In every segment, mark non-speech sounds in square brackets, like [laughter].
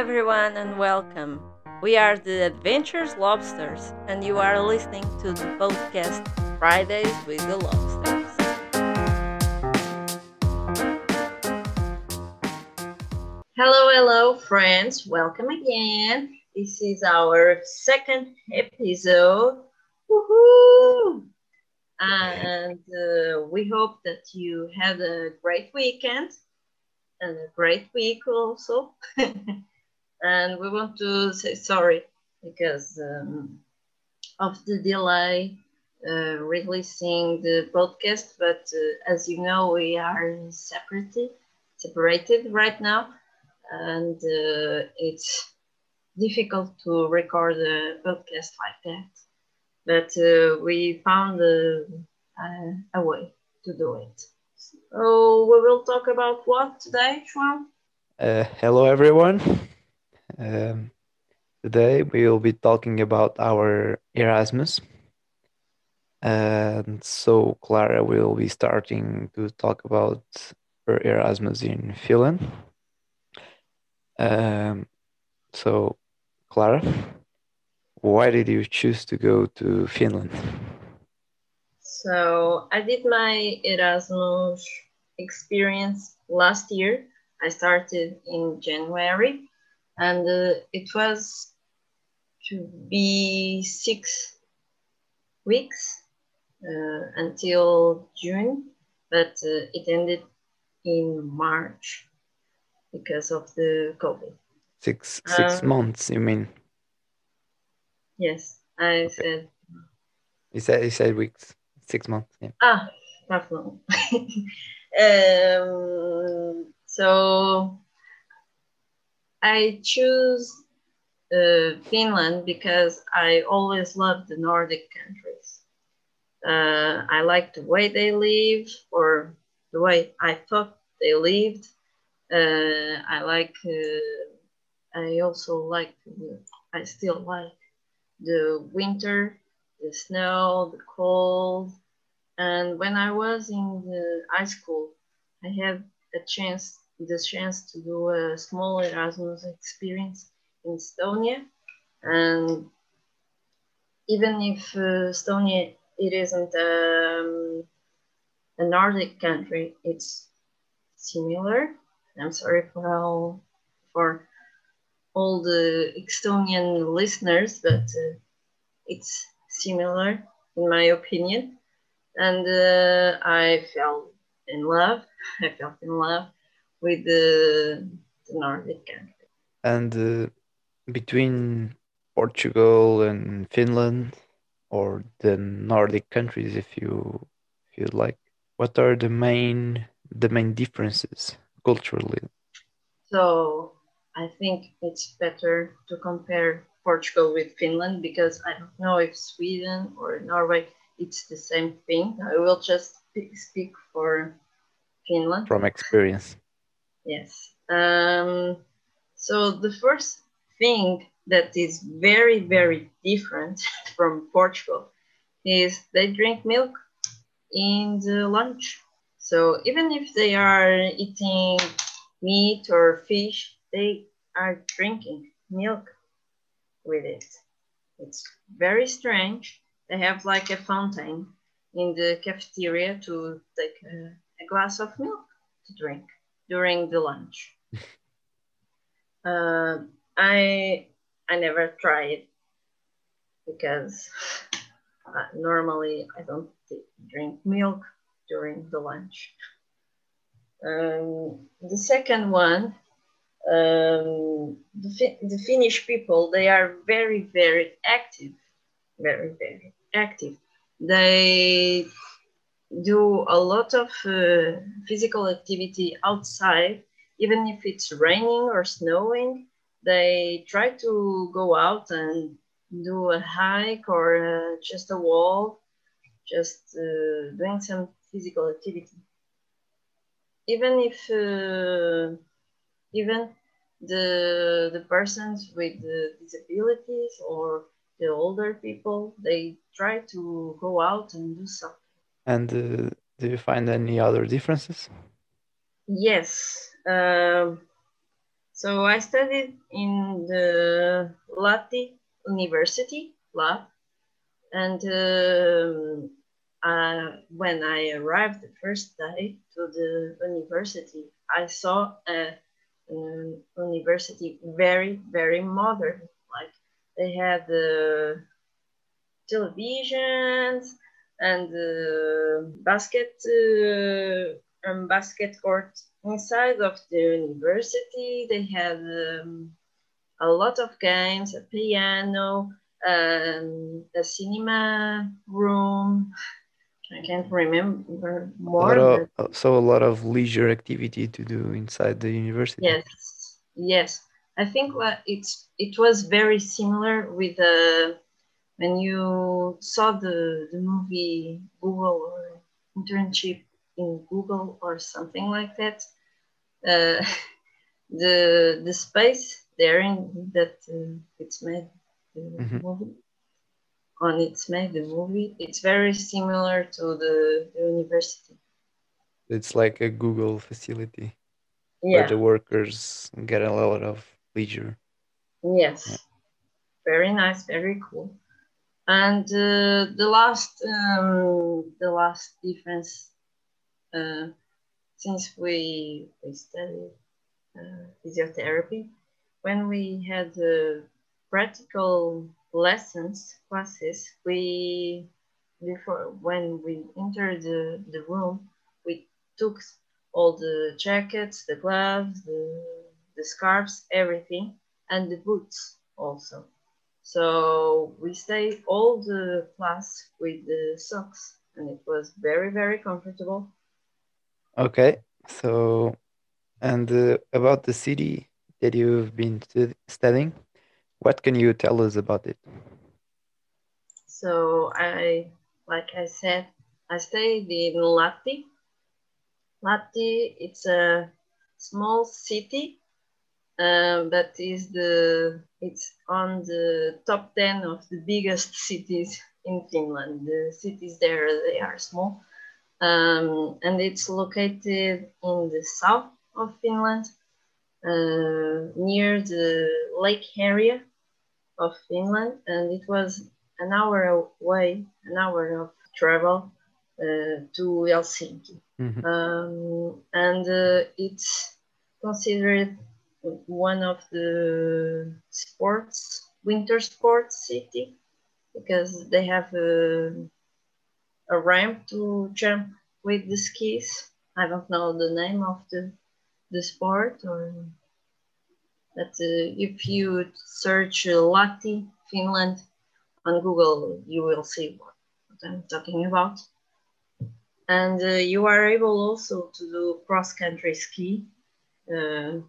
everyone, and welcome. We are the Adventures Lobsters, and you are listening to the podcast Fridays with the Lobsters. Hello, hello, friends. Welcome again. This is our second episode. Woohoo! And uh, we hope that you had a great weekend and a great week also. [laughs] and we want to say sorry because um, of the delay uh, releasing the podcast. But uh, as you know, we are separated, separated right now, and uh, it's difficult to record a podcast like that. But uh, we found a, way to do it. So we will talk about what today, João? Uh, hello, everyone. Um, today we will be talking about our Erasmus. And so Clara will be starting to talk about her Erasmus in Finland. Um, so, Clara, why did you choose to go to Finland? So I did my Erasmus experience last year. I started in January and uh, it was to be six weeks uh, until June, but uh, it ended in March because of the COVID. Six six um, months, you mean? Yes, I okay. said. You said you said weeks six months. Yeah. Ah, that's long. [laughs] um, so I choose uh, Finland because I always loved the Nordic countries. Uh, I like the way they live, or the way I thought they lived. Uh, I like. Uh, I also like. I still like the winter the snow, the cold. And when I was in the high school, I had a chance, the chance to do a small Erasmus experience in Estonia. And even if uh, Estonia, it isn't um, a Nordic country, it's similar. I'm sorry for all, for all the Estonian listeners, but uh, it's similar in my opinion and uh, i fell in love [laughs] i fell in love with the, the nordic countries. and uh, between portugal and finland or the nordic countries if you feel like what are the main the main differences culturally so i think it's better to compare Portugal with Finland because I don't know if Sweden or Norway it's the same thing. I will just speak for Finland from experience. Yes. Um, so the first thing that is very very different [laughs] from Portugal is they drink milk in the lunch. So even if they are eating meat or fish, they are drinking milk with it. It's very strange. They have like a fountain in the cafeteria to take a, a glass of milk to drink during the lunch. [laughs] uh, I I never tried because uh, normally I don't drink milk during the lunch. Um, the second one um, the, the Finnish people, they are very, very active, very, very active. They do a lot of uh, physical activity outside, even if it's raining or snowing. They try to go out and do a hike or uh, just a walk, just uh, doing some physical activity. Even if uh, even the the persons with the disabilities or the older people they try to go out and do something and uh, do you find any other differences yes um, So I studied in the Lahti University, LAB, and um, uh, when I arrived the first day to the university, I saw a, an university very, very modern. Like they had the televisions and the basket uh, um, basket court inside of the university. They had um, a lot of games, a piano, um, a cinema room. I can't remember more. A of, so a lot of leisure activity to do inside the university. Yes, yes. I think it's it was very similar with the uh, when you saw the the movie Google or internship in Google or something like that. Uh, [laughs] the the space there in that uh, it's made the mm-hmm. movie on its made the movie it's very similar to the, the university it's like a google facility yeah. where the workers get a lot of leisure yes yeah. very nice very cool and uh, the last um, the last difference uh, since we we studied uh, physiotherapy when we had the practical lessons classes we before when we entered the, the room we took all the jackets the gloves the, the scarves everything and the boots also so we stayed all the class with the socks and it was very very comfortable okay so and uh, about the city that you've been studying what can you tell us about it? So I, like I said, I stayed in Lahti. Lahti, it's a small city, uh, but is the it's on the top ten of the biggest cities in Finland. The cities there they are small, um, and it's located in the south of Finland, uh, near the lake area of Finland, and it was an hour away, an hour of travel uh, to Helsinki. Mm-hmm. Um, and uh, it's considered one of the sports, winter sports city, because they have a, a ramp to jump with the skis. I don't know the name of the the sport or but uh, if you search Lahti, Finland on Google, you will see what, I'm talking about. And uh, you are able also to do cross-country ski uh,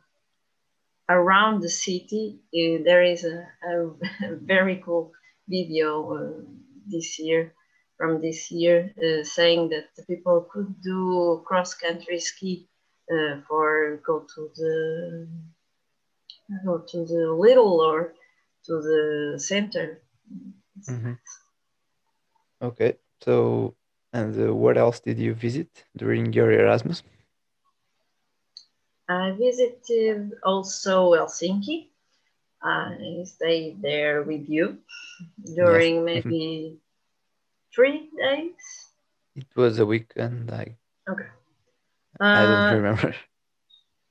around the city. Uh, there is a, a, [laughs] very cool video uh, this year from this year saying that the people could do cross-country ski for go to the go to the little or to the center. Mm-hmm. Okay, so and uh, what else did you visit during your Erasmus? I visited also Helsinki. I stayed there with you during yes. maybe three days. It was a weekend. I okay. Uh, I don't uh, remember.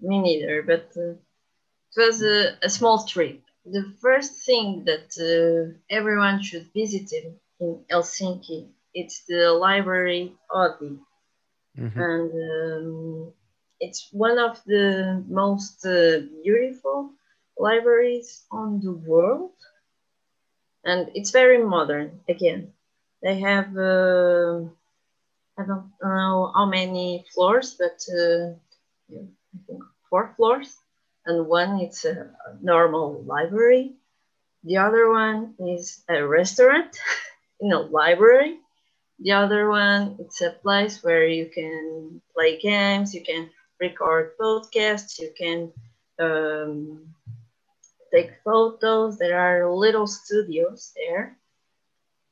Me neither, but uh, it was a, a small trip. The first thing that uh, everyone should visit in, in Helsinki it's the library Oodi, mm-hmm. and um, it's one of the most uh, beautiful libraries on the world, and it's very modern. Again, they have uh, I don't know how many floors, but uh, I think four floors and one is a normal library. The other one is a restaurant [laughs] in a library. The other one, it's a place where you can play games, you can record podcasts, you can um, take photos. There are little studios there.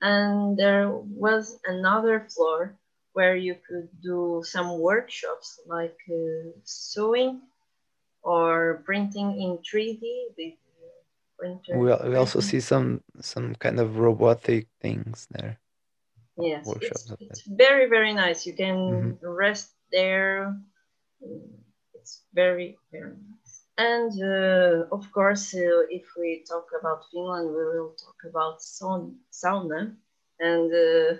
And there was another floor where you could do some workshops like uh, sewing or printing in 3D with printer. We, we also see some some kind of robotic things there. Yes, it's, it's very, very nice. You can Mhm. rest there. It's very, very nice. And uh, of course, uh, if we talk about Finland, we will talk about saun- sauna. And uh,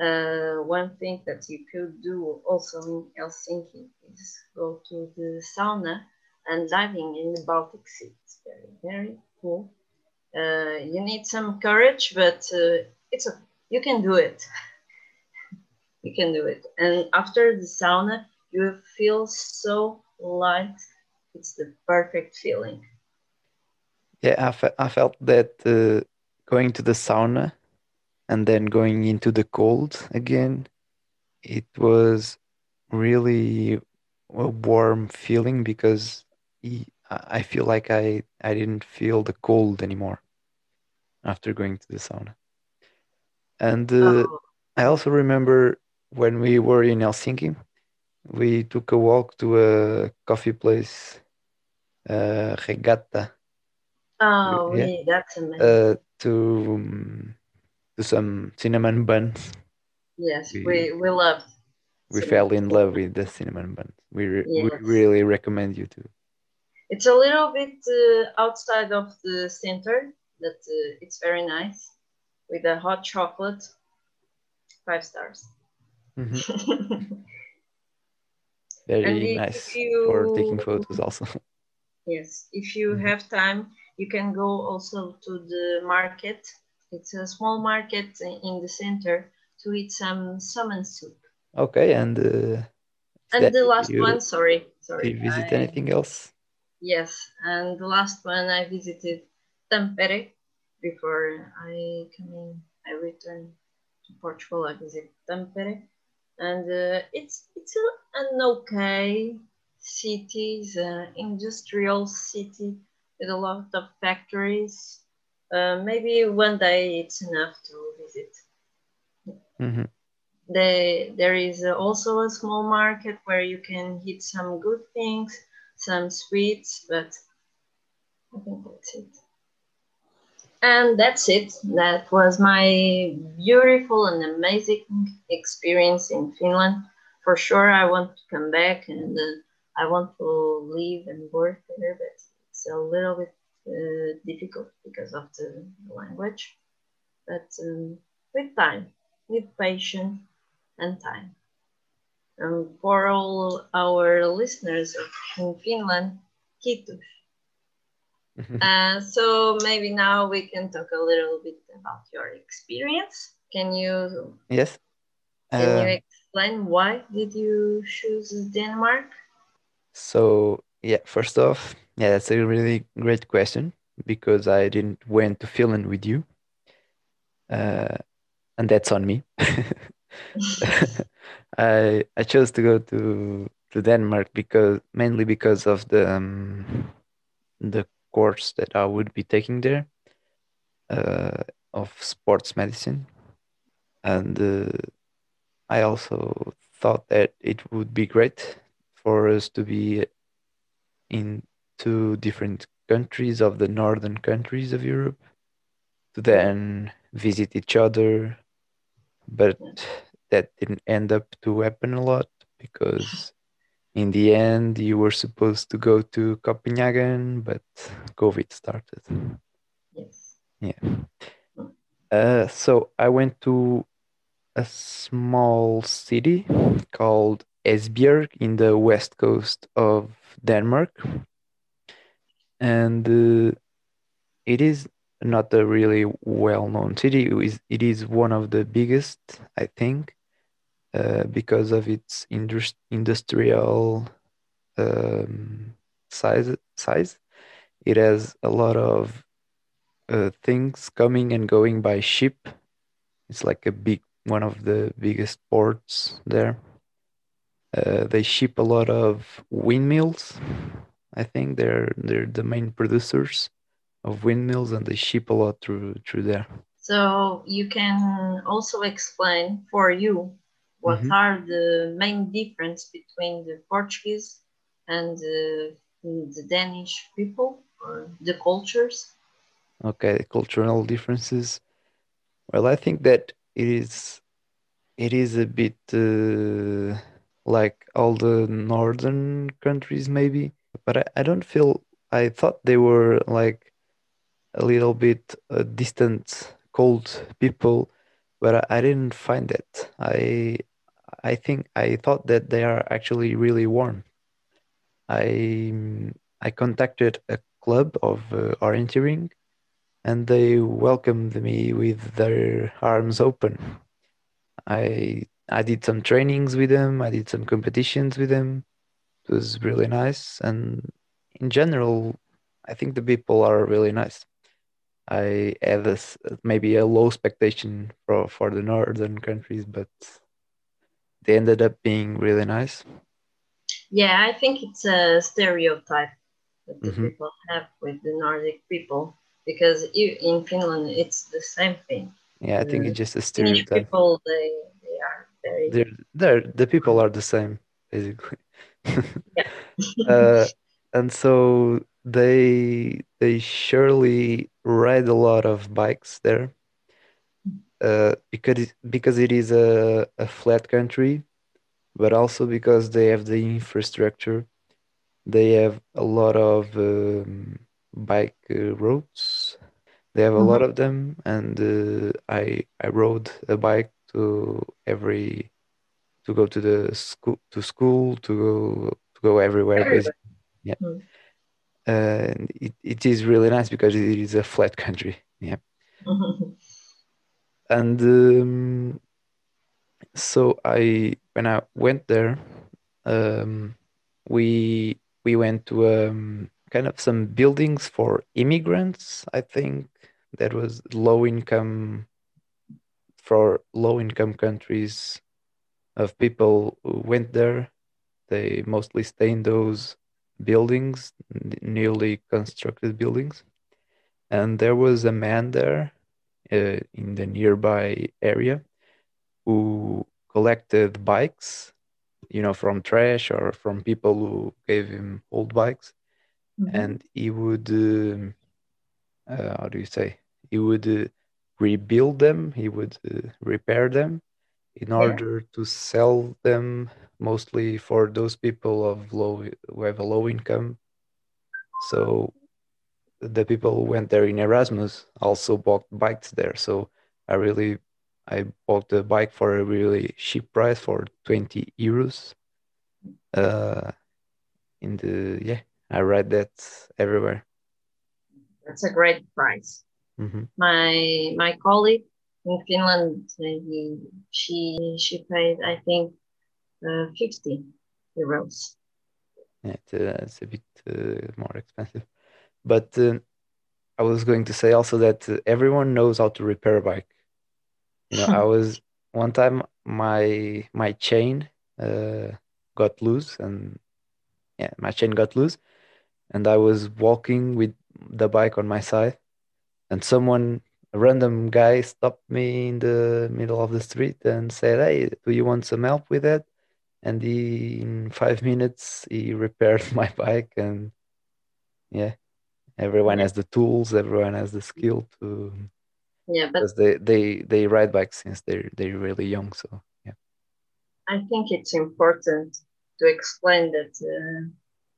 uh, one thing that you could do also in Helsinki is go to the sauna and diving in the Baltic Sea. It's very, very cool. Uh, you need some courage, but uh, it's. You can do it. [laughs] you can do it. And after the sauna, you feel so light. It's the perfect feeling. Yeah, I, fe- I felt that uh, going to the sauna and then going into the cold again, it was really a warm feeling because I I feel like I, I didn't feel the cold anymore after going to the sauna. And uh, Oh, I also remember when we were in Helsinki, we took a walk to a coffee place, uh, Regatta, oh, yeah. that's amazing. uh, to um, to some cinnamon buns. yes, we- we, we loved. We cinnamon. fell in love with the cinnamon buns. We re- we really recommend you to. It's a little bit uh, outside of the center, but uh, it's very nice with a hot chocolate. Five stars. Mhm. [laughs] Very nice for taking photos also. Yes, if you Mhm. have time, you can go also to the market. It's a small market in the center to eat some salmon soup. okay, and uh, And the last you, one, sorry, sorry. you visit I- anything else? Yes, and the last one I visited Tampere before I come in. I returned to Portugal. I visit Tampere, and uh, it's it's a, an okay city, it's an industrial city with a lot of factories. Uh, maybe one day it's enough to visit. hmm They, there is also a small market where you can eat some good things, some sweets, but I think that's it. And that's it. That was my beautiful and amazing experience in Finland. For sure, I want to come back and uh, I want to live and work there, but it's a little bit uh, difficult because of the language. But um, with time, with patience and time. And for all our listeners in Finland, kiitos. Uh, so maybe now we can talk a little bit about your experience. Can you yes. can you Um, explain why did you choose Denmark? So yeah, first off, yeah, that's a really great question because I didn't went to Finland with you, uh, and that's on me. [laughs] [laughs] I I chose to go to to Denmark because mainly because of the um, the course that I would be taking there, uh, of sports medicine, and uh, I also thought that it would be great for us to be in two different countries of the northern countries of Europe to then visit each other. But that didn't end up to happen a lot because in the end you were supposed to go to Copenhagen, but COVID started. Yes. Uh, so I went to a small city called Esbjerg in the west coast of Denmark. And uh, it is not a really well known city. It is, it is one of the biggest, I think, uh, because of its indus- industrial um, size. size. It has a lot of uh, things coming and going by ship. It's like a big one of the biggest ports there. Uh, they ship a lot of windmills. I think they're they're the main producers of windmills, and they ship a lot through through there. So you can also explain for you what Mhm. are the main difference between the Portuguese and uh, the Danish people or the cultures. Okay, the cultural differences. Well, I think that it is it is a bit uh, like all the northern countries maybe, but I, I don't feel I thought they were like a little bit uh, distant, cold people, but I, I didn't find that. I I think I thought that they are actually really warm. I I contacted a club of uh, orienteering, and they welcomed me with their arms open. I I did some trainings with them. I did some competitions with them. It was really nice, and in general, I think the people are really nice. I had this maybe a low expectation for for the northern countries, but they ended up being really nice. Yeah, I think it's a stereotype that the mm-hmm. people have with the Nordic people because in Finland it's the same thing. Yeah, I think it's just a stereotype. Finnish people they they are very. They're, they're the people are the same basically. yeah. [laughs] uh, and so they they surely ride a lot of bikes there uh, because it, because it is a, a flat country but also because they have the infrastructure they have a lot of um, bike uh, roads they have a mm-hmm. lot of them and uh, i i rode a bike to every to go to the school to school to go to go everywhere, everywhere. yeah mm-hmm. and it, it is really nice because it is a flat country yeah mm-hmm. And um, so i when i went there um, we we went to um, kind of some buildings for immigrants i think that was low income for low income countries of people who went there they mostly stay in those buildings, newly constructed buildings. And there was a man there uh, in the nearby area who collected bikes, you know, from trash or from people who gave him old bikes. Mm-hmm. And he would, um, uh, how do you say, he would uh, rebuild them, he would uh, repair them in order yeah. to sell them mostly for those people of low who have a low income. So the people who went there in Erasmus also bought bikes there. So I really I bought the bike for a really cheap price for 20 euros. Uh, in the yeah, I ride that everywhere. That's a great price. Mm-hmm. My my colleague in Finland, he, she she paid I think uh, 50 euros. Yeah, it's, uh, it's a bit uh, more expensive. But uh, I was going to say also that uh, everyone knows how to repair a bike. You know, I [laughs] was one time my my chain uh, got loose and yeah, my chain got loose, and I was walking with the bike on my side, and someone a random guy stopped me in the middle of the street and said, "Hey, do you want some help with that?" and he, in five minutes he repaired [laughs] my bike and yeah everyone has the tools everyone has the skill to yeah but they they they ride bikes since they're they're really young so yeah. I think it's important to explain that uh,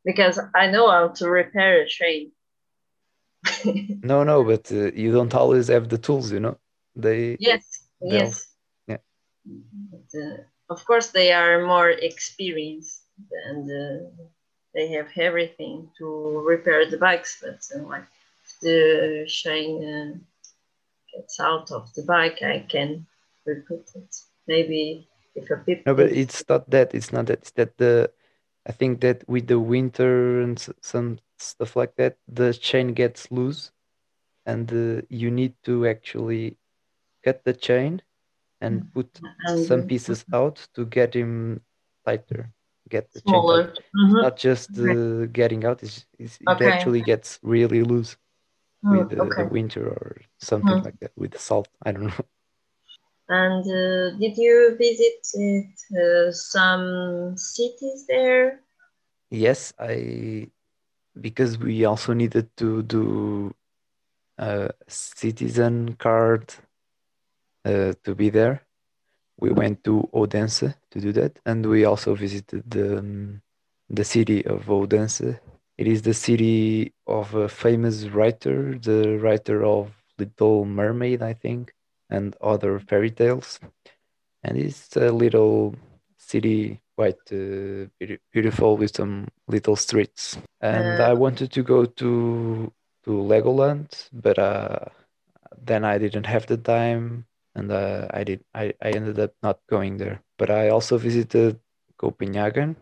because i know how to repair a train. [laughs] No no but uh, you don't always have the tools you know? They yes yes. Yeah. But, uh, of course they are more experienced and they have everything to repair the bikes but like the chain uh, gets out of the bike i can repeat it maybe if a people no but it's not that it's not that it's that the i think that with the winter and some stuff like that the chain gets loose and uh, you need to actually cut the chain and mm. put some pieces out to get him tighter get the Smaller. chain mm-hmm. not just uh, getting out it's, it's, okay. it actually gets really loose mm, with uh, okay. the winter or something mm. like that with the salt i don't know and uh, did you visit uh, some cities there yes, I because we also needed to do a citizen card uh, to be there. We went to Odense to do that, and we also visited the um, the city of Odense. It is the city of a famous writer, the writer of Little Mermaid, I think, and other fairy tales. And it's a little city quite uh, beautiful with some little streets. And uh, I wanted to go to to Legoland, but uh, then I didn't have the time, and uh, I did. I, I ended up not going there. But I also visited Copenhagen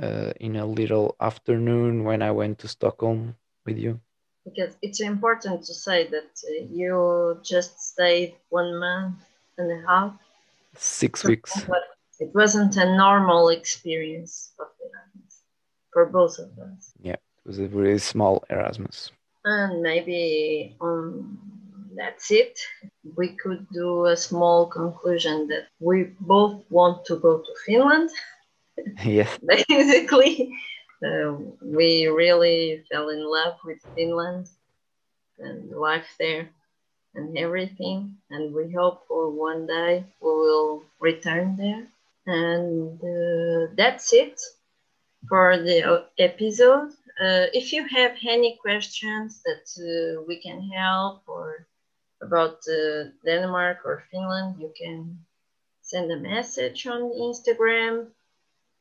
uh, in a little afternoon when I went to Stockholm with you. Because it's important to say that uh, you just stayed one month and a half. Six weeks. It wasn't a normal experience of Erasmus for both of us. Yeah, it was a really small Erasmus. And maybe um, that's it. We could do a small conclusion that we both want to go to Finland. [laughs] yes. [laughs] Basically, uh, we really fell in love with Finland and life there and everything. And we hope for one day we will return there. And uh, that's it for the episode. Uh, if you have any questions that uh, we can help or about uh, Denmark or Finland, you can send a message on Instagram.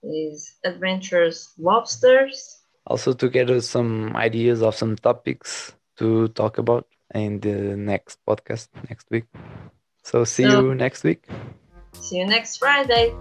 Is Adventures Lobsters. Also to get us some ideas of some topics to talk about in the next podcast next week. So see so, you next week. See you next Friday.